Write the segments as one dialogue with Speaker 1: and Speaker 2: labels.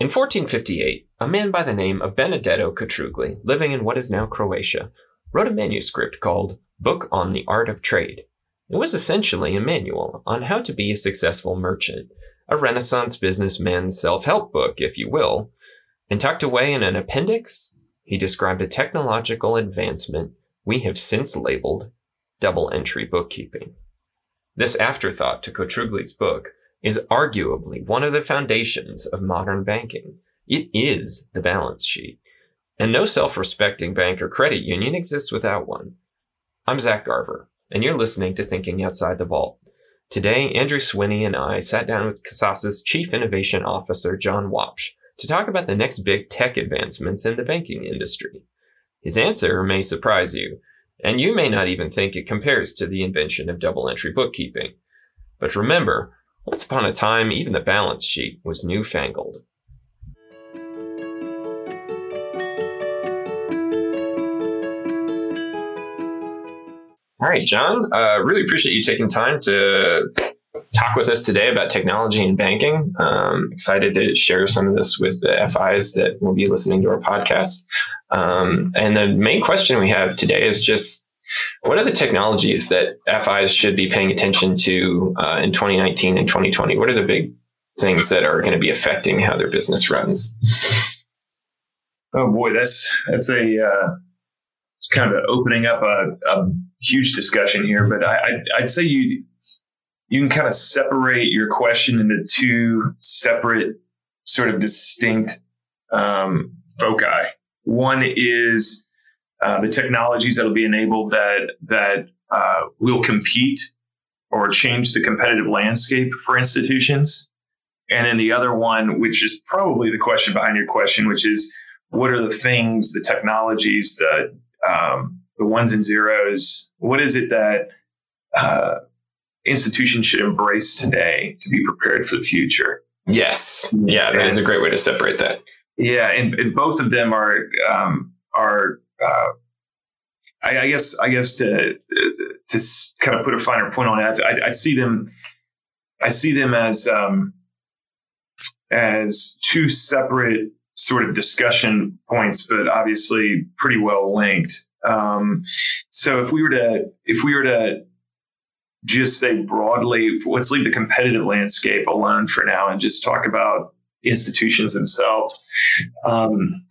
Speaker 1: In 1458, a man by the name of Benedetto Cotrugli, living in what is now Croatia, wrote a manuscript called Book on the Art of Trade. It was essentially a manual on how to be a successful merchant, a Renaissance businessman's self help book, if you will. And tucked away in an appendix, he described a technological advancement we have since labeled double entry bookkeeping. This afterthought to Cotrugli's book is arguably one of the foundations of modern banking. It is the balance sheet. And no self respecting bank or credit union exists without one. I'm Zach Garver, and you're listening to Thinking Outside the Vault. Today, Andrew Swinney and I sat down with Kasasa's Chief Innovation Officer, John Waupsh, to talk about the next big tech advancements in the banking industry. His answer may surprise you, and you may not even think it compares to the invention of double entry bookkeeping. But remember, once upon a time, even the balance sheet was newfangled. All right, John, uh, really appreciate you taking time to talk with us today about technology and banking. Um, excited to share some of this with the FIs that will be listening to our podcast. Um, and the main question we have today is just what are the technologies that FIs should be paying attention to uh, in 2019 and 2020? What are the big things that are going to be affecting how their business runs?
Speaker 2: Oh boy, that's that's a uh, kind of opening up a, a, huge discussion here. But I, would say you you can kind of separate your question into two separate, sort of distinct um, foci. One is uh, the technologies that will be enabled that that uh, will compete or change the competitive landscape for institutions. And then the other one, which is probably the question behind your question, which is what are the things, the technologies, the um, the ones and zeros? What is it that uh, institutions should embrace today to be prepared for the future?
Speaker 1: Yes, yeah, that is a great way to separate that.
Speaker 2: Yeah, and, and both of them are um, are uh, I, I, guess I guess to to kind of put a finer point on it, I, I see them I see them as um, as two separate sort of discussion points, but obviously pretty well linked. Um, so if we were to if we were to just say broadly, let's leave the competitive landscape alone for now and just talk about institutions themselves. Um,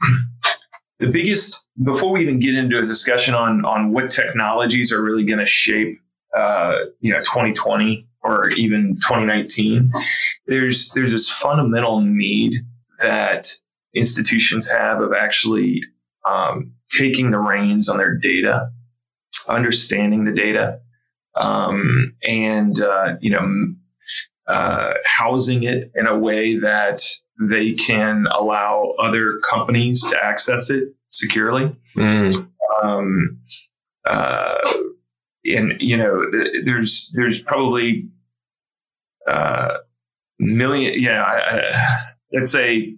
Speaker 2: the biggest before we even get into a discussion on on what technologies are really going to shape uh, you know 2020 or even 2019 there's there's this fundamental need that institutions have of actually um, taking the reins on their data understanding the data um, and uh, you know uh, housing it in a way that they can allow other companies to access it securely. Mm. Um, uh, and you know, there's there's probably uh, million, yeah, I, let's say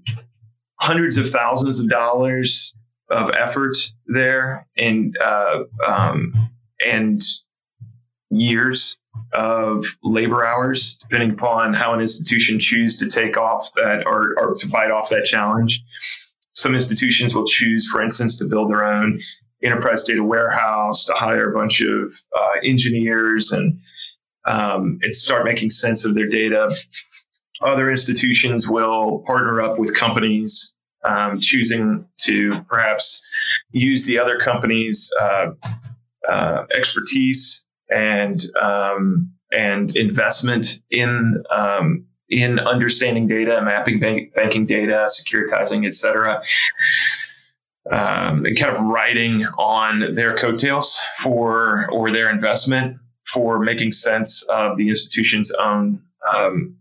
Speaker 2: hundreds of thousands of dollars of effort there, and uh, um, and years of labor hours, depending upon how an institution choose to take off that or, or to bite off that challenge. Some institutions will choose, for instance, to build their own enterprise data warehouse, to hire a bunch of uh, engineers and, um, and start making sense of their data. Other institutions will partner up with companies, um, choosing to perhaps use the other company's uh, uh, expertise and um, and investment in um, in understanding data, mapping bank, banking data, securitizing, et cetera. Um, and kind of riding on their coattails for or their investment for making sense of the institution's own um,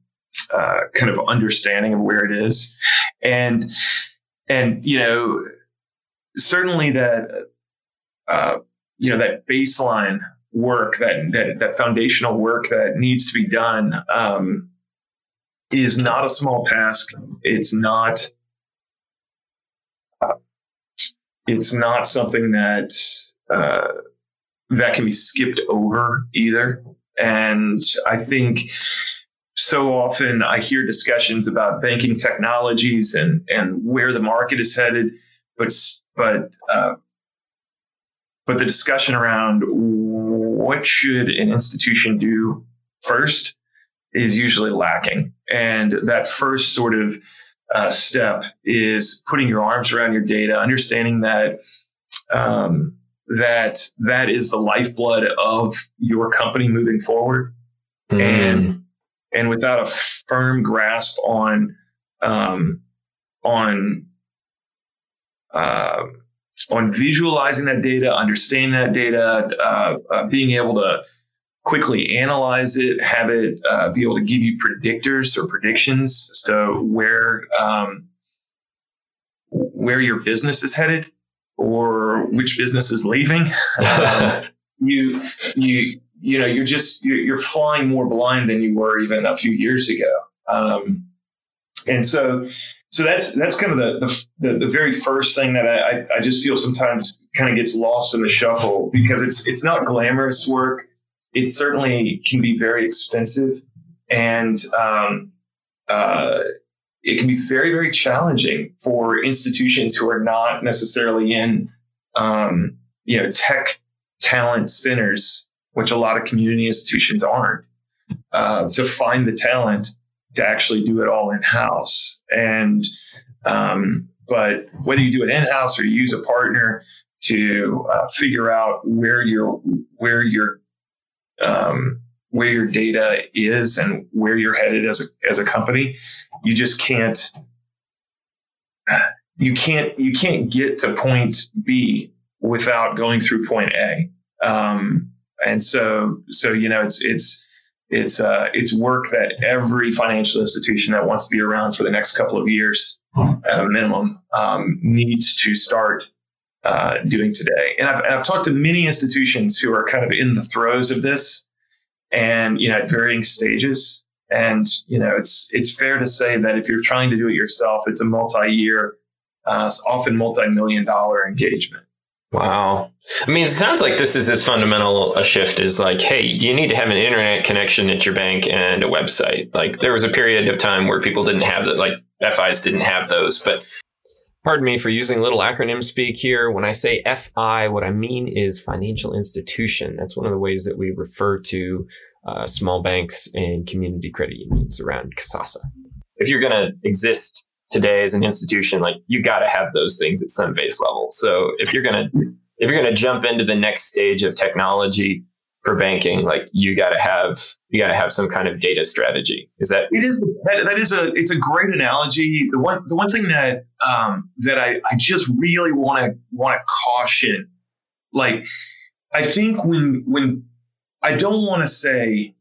Speaker 2: uh, kind of understanding of where it is, and and you know certainly that uh, you know that baseline work that, that that foundational work that needs to be done um, is not a small task. It's not. It's not something that uh, that can be skipped over either. And I think so often I hear discussions about banking technologies and and where the market is headed, but but uh, but the discussion around what should an institution do first is usually lacking, and that first sort of uh, step is putting your arms around your data, understanding that. Um, that that is the lifeblood of your company moving forward mm. and and without a firm grasp on um, on uh, on visualizing that data, understanding that data, uh, uh, being able to quickly analyze it, have it uh, be able to give you predictors or predictions as to where um, where your business is headed or which business is leaving. um, you you you know you're just you're, you're, flying more blind than you were even a few years ago um, and so so that's that's kind of the, the, the very first thing that I, I just feel sometimes kind of gets lost in the shuffle because it's it's not glamorous work. It certainly can be very expensive and um, uh, it can be very very challenging for institutions who are not necessarily in um, you know tech talent centers which a lot of community institutions aren't, uh, to find the talent to actually do it all in house. And, um, but whether you do it in house or use a partner to uh, figure out where your where your um, where your data is and where you're headed as a as a company, you just can't you can't you can't get to point B without going through point A. Um, and so, so, you know, it's, it's, it's, uh, it's work that every financial institution that wants to be around for the next couple of years at a minimum, um, needs to start, uh, doing today. And I've, I've talked to many institutions who are kind of in the throes of this and, you know, at varying stages. And, you know, it's, it's fair to say that if you're trying to do it yourself, it's a multi-year, uh, often multi-million dollar engagement.
Speaker 1: Wow. I mean, it sounds like this is as fundamental a shift as like, hey, you need to have an internet connection at your bank and a website. Like there was a period of time where people didn't have that, like FIs didn't have those, but pardon me for using a little acronym speak here. When I say FI, what I mean is financial institution. That's one of the ways that we refer to uh, small banks and community credit unions around Kasasa. If you're going to exist today as an institution, like you got to have those things at some base level. So if you're gonna if you're gonna jump into the next stage of technology for banking, like you got to have you got to have some kind of data strategy. Is that
Speaker 2: it is that, that is a it's a great analogy. The one the one thing that um, that I I just really want to want to caution, like I think when when I don't want to say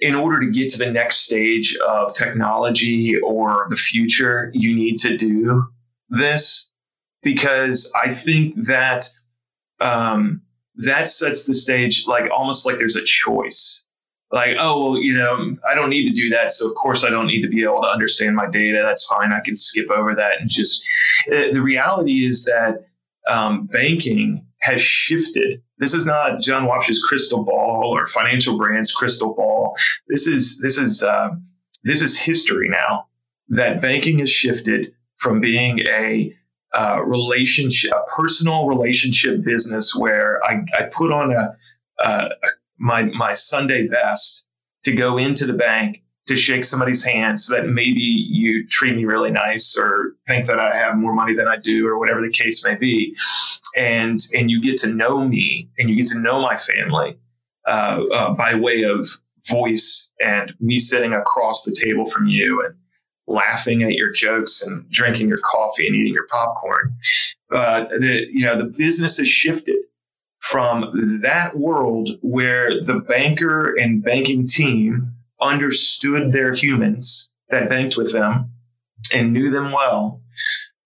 Speaker 2: in order to get to the next stage of technology or the future, you need to do this because I think that um, that sets the stage like almost like there's a choice. Like, oh, well, you know, I don't need to do that. So, of course, I don't need to be able to understand my data. That's fine. I can skip over that and just. Uh, the reality is that um, banking has shifted. This is not John Waupsh's crystal ball or financial brands crystal ball. This is this is uh, this is history now. That banking has shifted from being a relationship, a personal relationship business where I, I put on a, uh, my my Sunday best to go into the bank to shake somebody's hand so that maybe you treat me really nice or think that I have more money than I do or whatever the case may be. And, and you get to know me and you get to know my family uh, uh, by way of voice and me sitting across the table from you and laughing at your jokes and drinking your coffee and eating your popcorn. Uh, the, you know, the business has shifted from that world where the banker and banking team understood their humans that banked with them and knew them well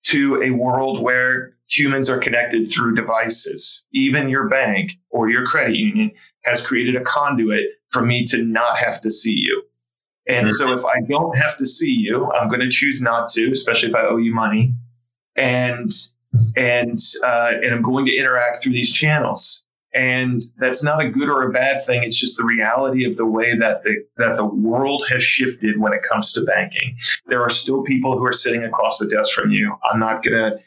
Speaker 2: to a world where humans are connected through devices. Even your bank or your credit union has created a conduit for me to not have to see you. And mm-hmm. so if I don't have to see you, I'm going to choose not to, especially if I owe you money. And and uh, and I'm going to interact through these channels. And that's not a good or a bad thing. It's just the reality of the way that the, that the world has shifted when it comes to banking. There are still people who are sitting across the desk from you. I'm not going to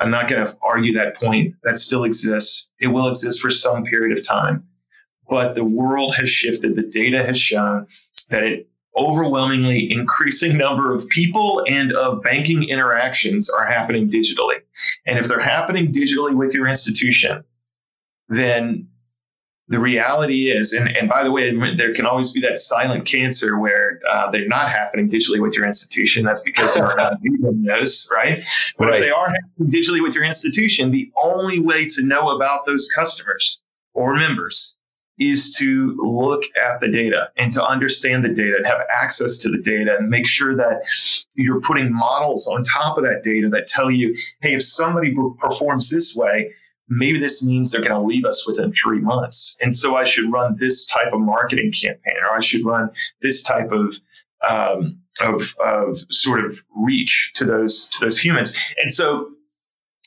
Speaker 2: I'm not going to argue that point. That still exists. It will exist for some period of time. But the world has shifted. The data has shown that it overwhelmingly increasing number of people and of banking interactions are happening digitally. And if they're happening digitally with your institution, then the reality is, and, and by the way, there can always be that silent cancer where uh, they're not happening digitally with your institution. That's because you're not knows, right? But right. if they are happening digitally with your institution, the only way to know about those customers or members is to look at the data and to understand the data and have access to the data and make sure that you're putting models on top of that data that tell you, hey, if somebody performs this way, maybe this means they're going to leave us within three months. And so I should run this type of marketing campaign or I should run this type of um, of, of sort of reach to those to those humans. And so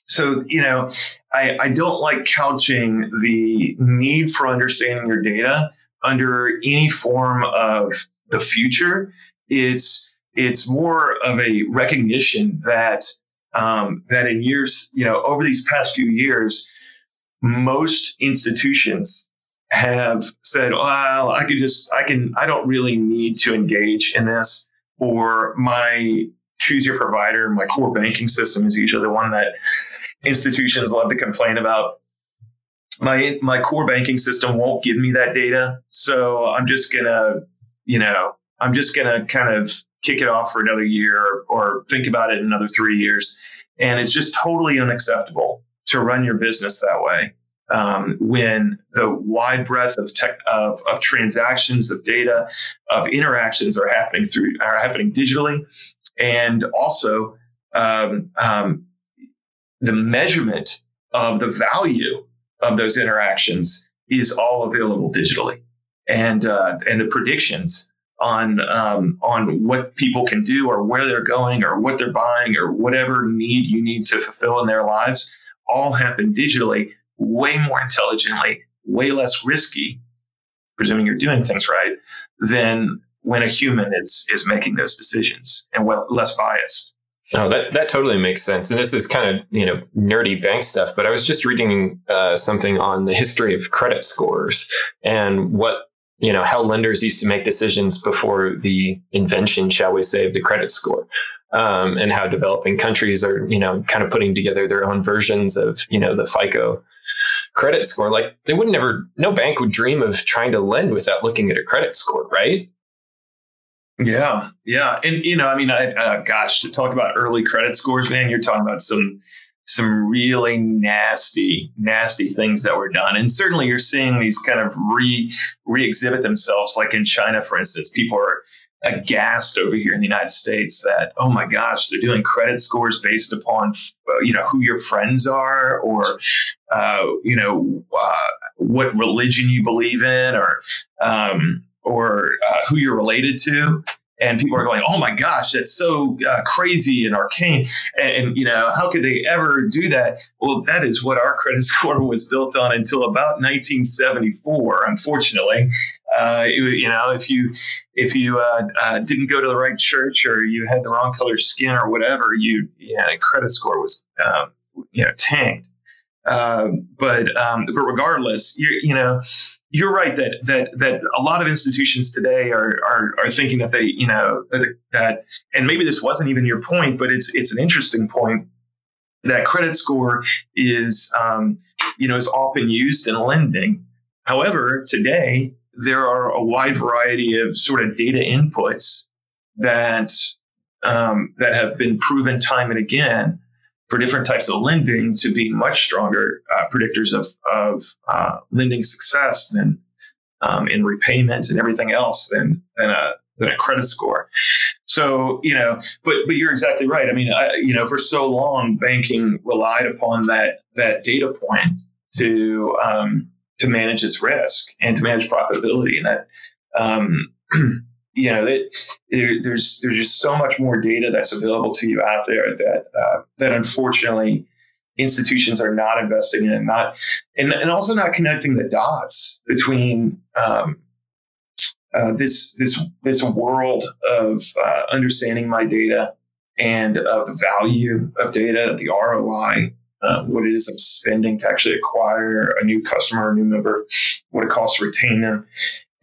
Speaker 2: so you know I, I don't like couching the need for understanding your data under any form of the future. It's it's more of a recognition that um, that in years, you know, over these past few years, most institutions have said, well, I could just, I can, I don't really need to engage in this, or my choose your provider, my core banking system is usually the one that institutions love to complain about. My, my core banking system won't give me that data. So I'm just gonna, you know, I'm just gonna kind of kick it off for another year or, think about it another three years. And it's just totally unacceptable to run your business that way. Um, when the wide breadth of tech of, of transactions of data of interactions are happening through are happening digitally and also um, um, the measurement of the value of those interactions is all available digitally. And uh, and the predictions on um, on what people can do or where they're going or what they're buying or whatever need you need to fulfill in their lives all happen digitally way more intelligently way less risky presuming you're doing things right than when a human is is making those decisions and well, less biased
Speaker 1: no, that, that totally makes sense. And this is kind of, you know, nerdy bank stuff, but I was just reading uh, something on the history of credit scores and what you know how lenders used to make decisions before the invention, shall we say, of the credit score. Um, and how developing countries are, you know, kind of putting together their own versions of, you know, the FICO credit score. Like they would never, no bank would dream of trying to lend without looking at a credit score, right?
Speaker 2: Yeah, yeah, and you know, I mean, I, uh, gosh, to talk about early credit scores, man, you're talking about some some really nasty, nasty things that were done. And certainly you're seeing these kind of re re-exhibit themselves, like in China, for instance, people are aghast over here in the United States that, oh my gosh, they're doing credit scores based upon, uh, you know, who your friends are or, uh, you know, uh, what religion you believe in or, um, or uh, who you're related to and people are going, "Oh my gosh, that's so uh, crazy and arcane!" And, and, you know, how could they ever do that? Well, that is what our credit score was built on until about 1974. Unfortunately, uh, you know, if you if you uh, uh, didn't go to the right church or you had the wrong color skin or whatever, you yeah, credit score was um, you know tanked. Um, but um, but regardless, you you know you're right that that that a lot of institutions today are are, are thinking that they you know that, that and maybe this wasn't even your point, but it's it's an interesting point that credit score is um, you know is often used in lending. However, today there are a wide variety of sort of data inputs that um, that have been proven time and again for different types of lending to be much stronger uh, predictors of, of uh, lending success than um, in repayment and everything else than, than a than a credit score. So you know, but but you're exactly right. I mean, I, you know, for so long, banking relied upon that that data point to um, to manage its risk and to manage profitability, and that um, you know, there's there's just so much more data that's available to you out there that uh, that unfortunately institutions are not investing in, not and, and also not connecting the dots between um, uh, this this this world of uh, understanding my data and of the value of data, the ROI, uh, what it is I'm spending to actually acquire a new customer, a new member, what it costs to retain them,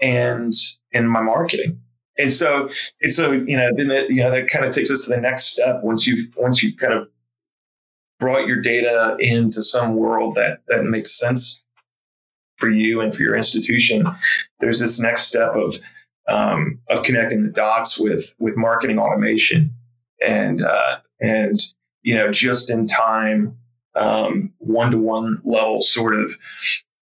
Speaker 2: and in my marketing. And so, and so, you know, then that, you know that kind of takes us to the next step. Once you've once you've kind of brought your data into some world that that makes sense for you and for your institution, there's this next step of um, of connecting the dots with with marketing automation and uh, and you know just in time one to one level sort of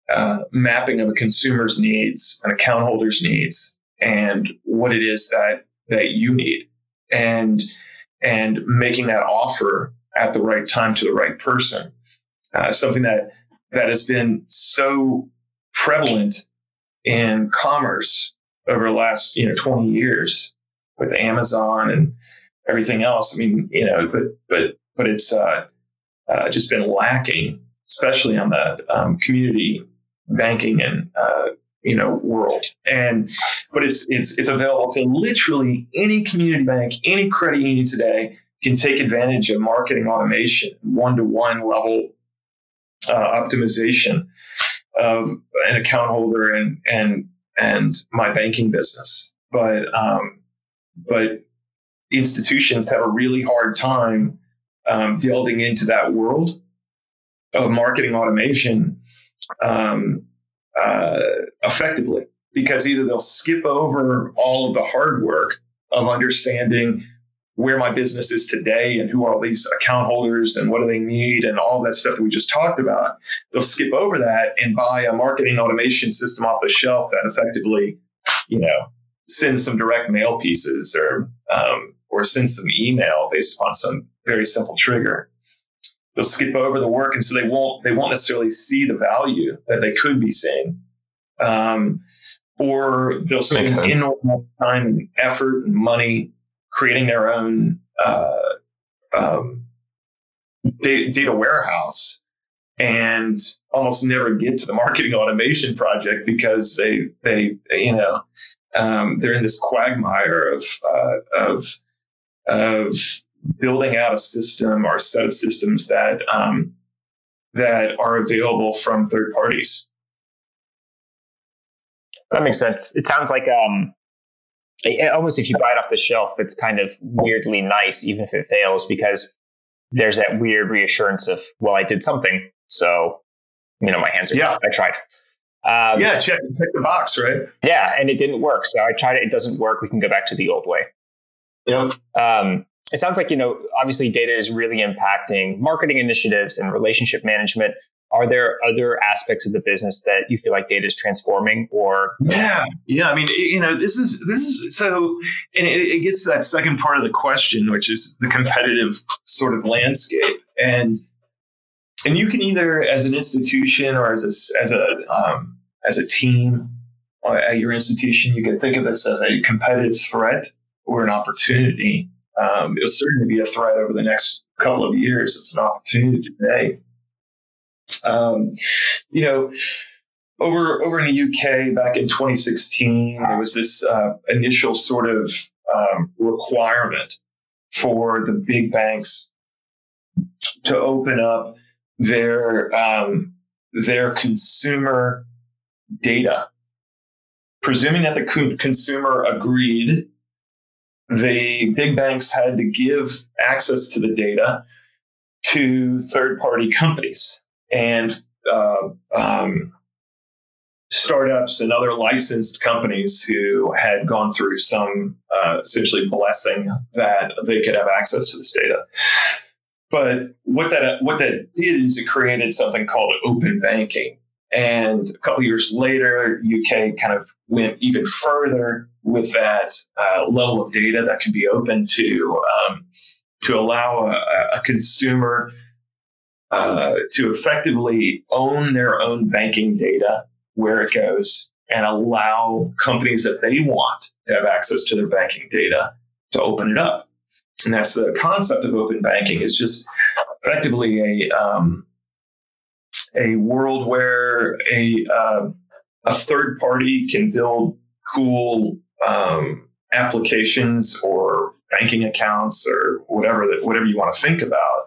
Speaker 2: uh, mapping of a consumer's needs, an account holder's needs, and what it is that that you need, and and making that offer at the right time to the right person. Uh, something that that has been so prevalent in commerce over the last you know 20 years with Amazon and everything else. I mean, you know, but but but it's uh, uh, just been lacking, especially on the um, community banking and uh, you know world. And but it's it's it's available to literally any community bank, any credit union today can take advantage of marketing automation, one to one level uh, optimization of an account holder and and and my banking business. But um, but institutions have a really hard time um, delving into that world of marketing automation um, uh, effectively because either they'll skip over all of the hard work of understanding where my business is today and who are all these account holders and what do they need and all that stuff that we just talked about. They'll skip over that and buy a marketing automation system off the shelf that effectively, you know, sends some direct mail pieces or um, or send some email based upon some very simple trigger. They'll skip over the work, and so they won't they won't necessarily see the value that they could be seeing. Um, or they'll spend enormous time and effort and money creating their own uh, um, data warehouse and almost never get to the marketing automation project because they they you know um, they're in this quagmire of uh, of of building out a system or a set of systems that um, that are available from third parties.
Speaker 3: That makes sense. It sounds like um, almost if you buy it off the shelf, it's kind of weirdly nice, even if it fails, because there's that weird reassurance of, well, I did something. So, you know, my hands are, yeah. I tried.
Speaker 2: Um, yeah, check, check the box, right?
Speaker 3: Yeah, and it didn't work. So I tried it. It doesn't work. We can go back to the old way.
Speaker 2: Yeah.
Speaker 3: Um, it sounds like, you know, obviously data is really impacting marketing initiatives and relationship management. Are there other aspects of the business that you feel like data is transforming or?
Speaker 2: Yeah yeah i mean you know this is this is so and it, it, gets to that second part of the question which is the competitive sort of landscape. And and you can either as an institution or as a as a um, as a team uh, at your institution you can think of this as a competitive threat or an opportunity um, it'll certainly be a threat over the next couple of years it's an opportunity today um, you know, over over in the UK back in 2016, there was this uh, initial sort of um, requirement for the big banks to open up their um, their consumer data, presuming that the co- consumer agreed. The big banks had to give access to the data to third party companies and uh, um, startups and other licensed companies who had gone through some uh, essentially blessing that they could have access to this data. But what that what that did is it created something called open banking. And a couple years later, UK kind of went even further with that uh, level of data that can be open to um, to allow a, a consumer uh, to effectively own their own banking data, where it goes, and allow companies that they want to have access to their banking data to open it up. And that's the concept of open banking is just effectively a, um, a world where a uh, a third party can build cool um, applications or banking accounts or whatever that whatever you want to think about,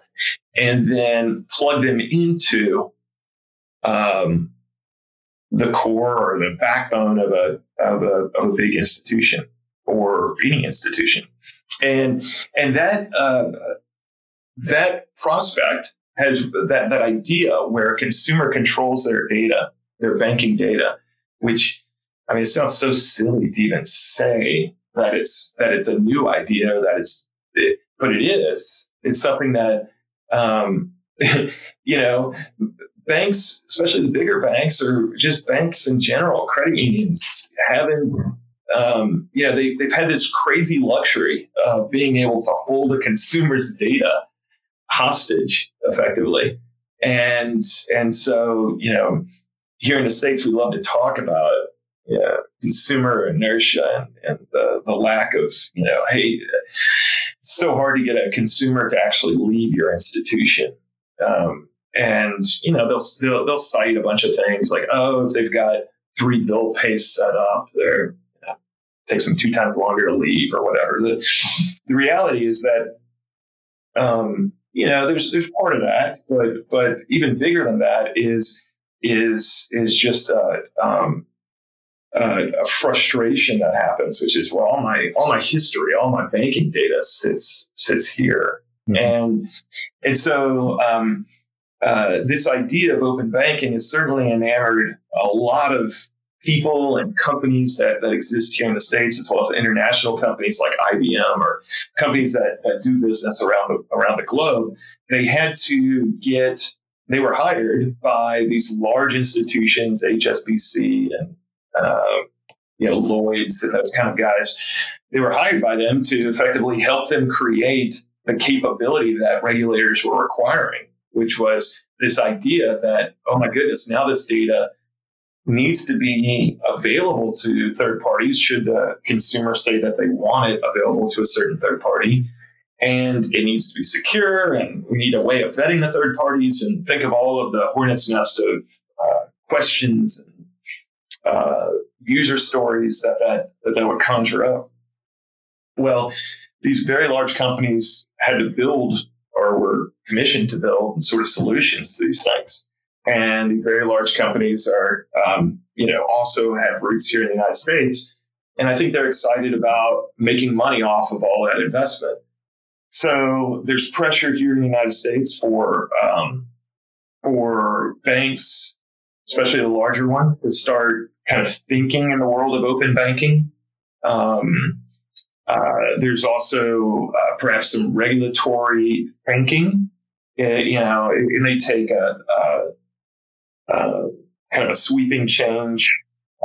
Speaker 2: and then plug them into um, the core or the backbone of a of a, of a big institution or any institution, and and that uh, that prospect has that that idea where a consumer controls their data, their banking data, which I mean, it sounds so silly to even say that it's that it's a new idea, that it's, it, but it is. It's something that um, you know banks, especially the bigger banks, or just banks in general, credit unions, having um, you know they, they've had this crazy luxury of being able to hold a consumer's data hostage effectively, and and so you know here in the states we love to talk about yeah, consumer inertia and, and the, the lack of you know hey it's so hard to get a consumer to actually leave your institution. Um, and you know they'll, they'll they'll cite a bunch of things like oh if they've got three bill pays set up they're you know, takes them two times longer to leave or whatever. The the reality is that um, you know there's there's part of that but but even bigger than that is is is just a, um, a, a frustration that happens which is well all my all my history all my banking data sits sits here mm-hmm. and and so um, uh, this idea of open banking has certainly enamored a lot of people and companies that, that exist here in the States, as well as international companies like IBM or companies that, that do business around around the globe. They had to get, they were hired by these large institutions, HSBC and, uh, you know, Lloyd's and those kind of guys. They were hired by them to effectively help them create the capability that regulators were requiring which was this idea that, oh my goodness, now this data needs to be available to third parties should the consumer say that they want it available to a certain third party. And it needs to be secure, and we need a way of vetting the third parties. And think of all of the hornet's nest of uh, questions uh, user stories that, that that would conjure up. Well, these very large companies had to build or were commissioned to build sort of solutions to these things. And these very large companies are, um, you know, also have roots here in the United States. And I think they're excited about making money off of all that investment. So there's pressure here in the United States for um, for banks, especially the larger one, to start kind of thinking in the world of open banking. Um, uh, there's also uh, perhaps some regulatory thinking. It, you know, it, it, may take a, a, a, kind of a sweeping change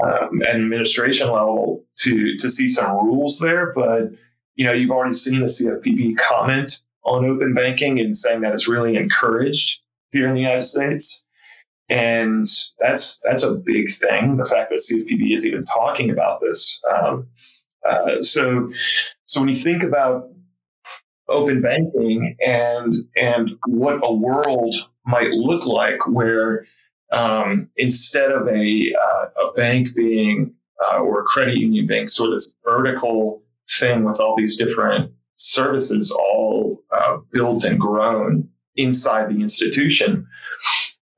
Speaker 2: um, at administration level to to see some rules there. But you know, you've already seen the CFPB comment on open banking and saying that it's really encouraged here in the United States. And that's that's a big thing. The fact that CFPB is even talking about this. Um, uh, so, so when you think about open banking and and what a world might look like, where um, instead of a uh, a bank being uh, or a credit union being sort of this vertical thing with all these different services all uh, built and grown inside the institution,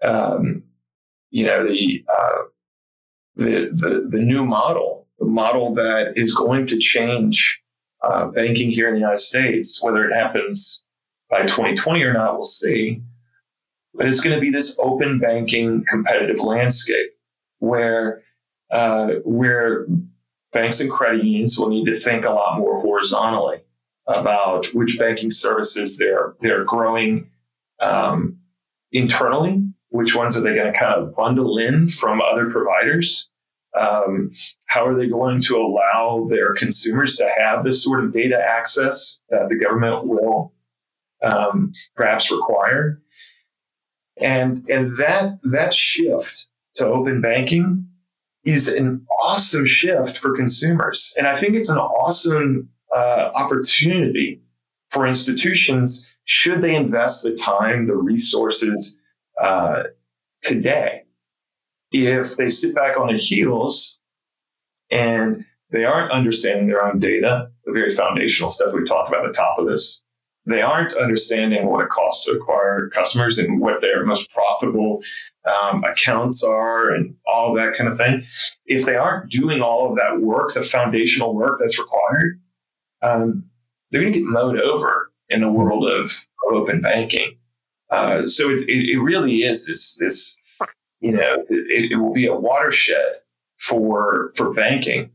Speaker 2: um, you know the, uh, the the the new model the model that is going to change uh, banking here in the United States. Whether it happens by 2020 or not, we'll see. But it's going to be this open banking competitive landscape where uh, where banks and credit unions will need to think a lot more horizontally about which banking services they're they're growing um, internally. Which ones are they going to kind of bundle in from other providers? Um, how are they going to allow their consumers to have this sort of data access that the government will um, perhaps require? And and that that shift to open banking is an awesome shift for consumers, and I think it's an awesome uh, opportunity for institutions should they invest the time, the resources, uh, today. If they sit back on their heels and they aren't understanding their own data, the very foundational stuff we talked about at the top of this, they aren't understanding what it costs to acquire customers and what their most profitable um, accounts are and all that kind of thing. If they aren't doing all of that work, the foundational work that's required, um, they're going to get mowed over in the world of open banking. Uh, so it, it, really is this this you know it, it will be a watershed for for banking,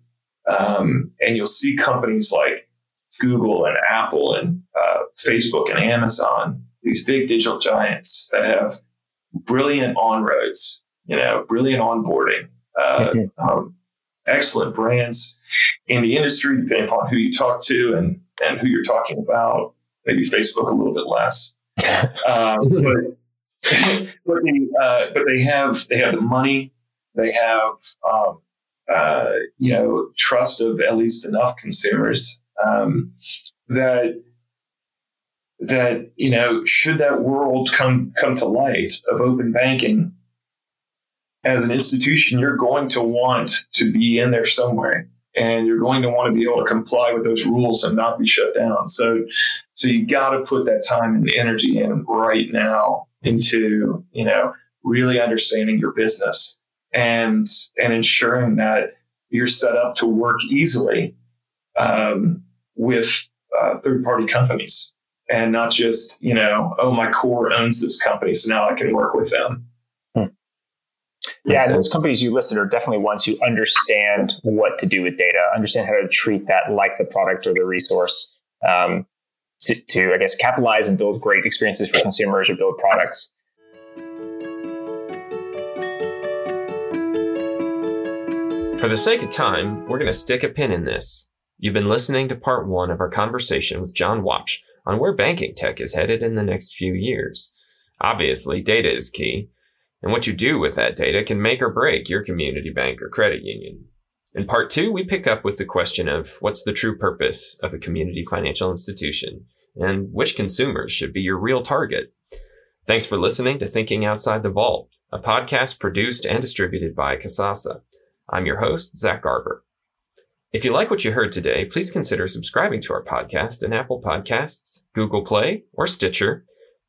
Speaker 2: um, and you'll see companies like Google and Apple and uh, Facebook and Amazon, these big digital giants that have brilliant on roads, you know, brilliant onboarding, uh, mm-hmm. um, excellent brands in the industry, depending upon who you talk to and, and who you're talking about. Maybe Facebook a little bit less, um, but but they uh, but they have they have the money, they have um, uh, you know trust of at least enough consumers um, that that you know should that world come come to light of open banking as an institution you're going to want to be in there somewhere and you're going to want to be able to comply with those rules and not be shut down so so you got to put that time and energy in right now into you know really understanding your business and and ensuring that you're set up to work easily um, with uh, third party companies and not just, you know, oh, my core owns this company, so now I can work with them.
Speaker 3: Yeah, those companies you listed are definitely ones who understand what to do with data, understand how to treat that like the product or the resource um, to, to, I guess, capitalize and build great experiences for consumers or build products.
Speaker 1: For the sake of time, we're going to stick a pin in this. You've been listening to part one of our conversation with John Waupsh on where banking tech is headed in the next few years. Obviously, data is key, and what you do with that data can make or break your community bank or credit union. In part two, we pick up with the question of what's the true purpose of a community financial institution and which consumers should be your real target. Thanks for listening to Thinking Outside the Vault, a podcast produced and distributed by Kasasa. I'm your host, Zach Garber. If you like what you heard today, please consider subscribing to our podcast in Apple Podcasts, Google Play, or Stitcher,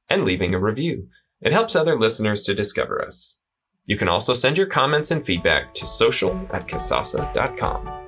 Speaker 1: and leaving a review. It helps other listeners to discover us. You can also send your comments and feedback to social at kasasa.com.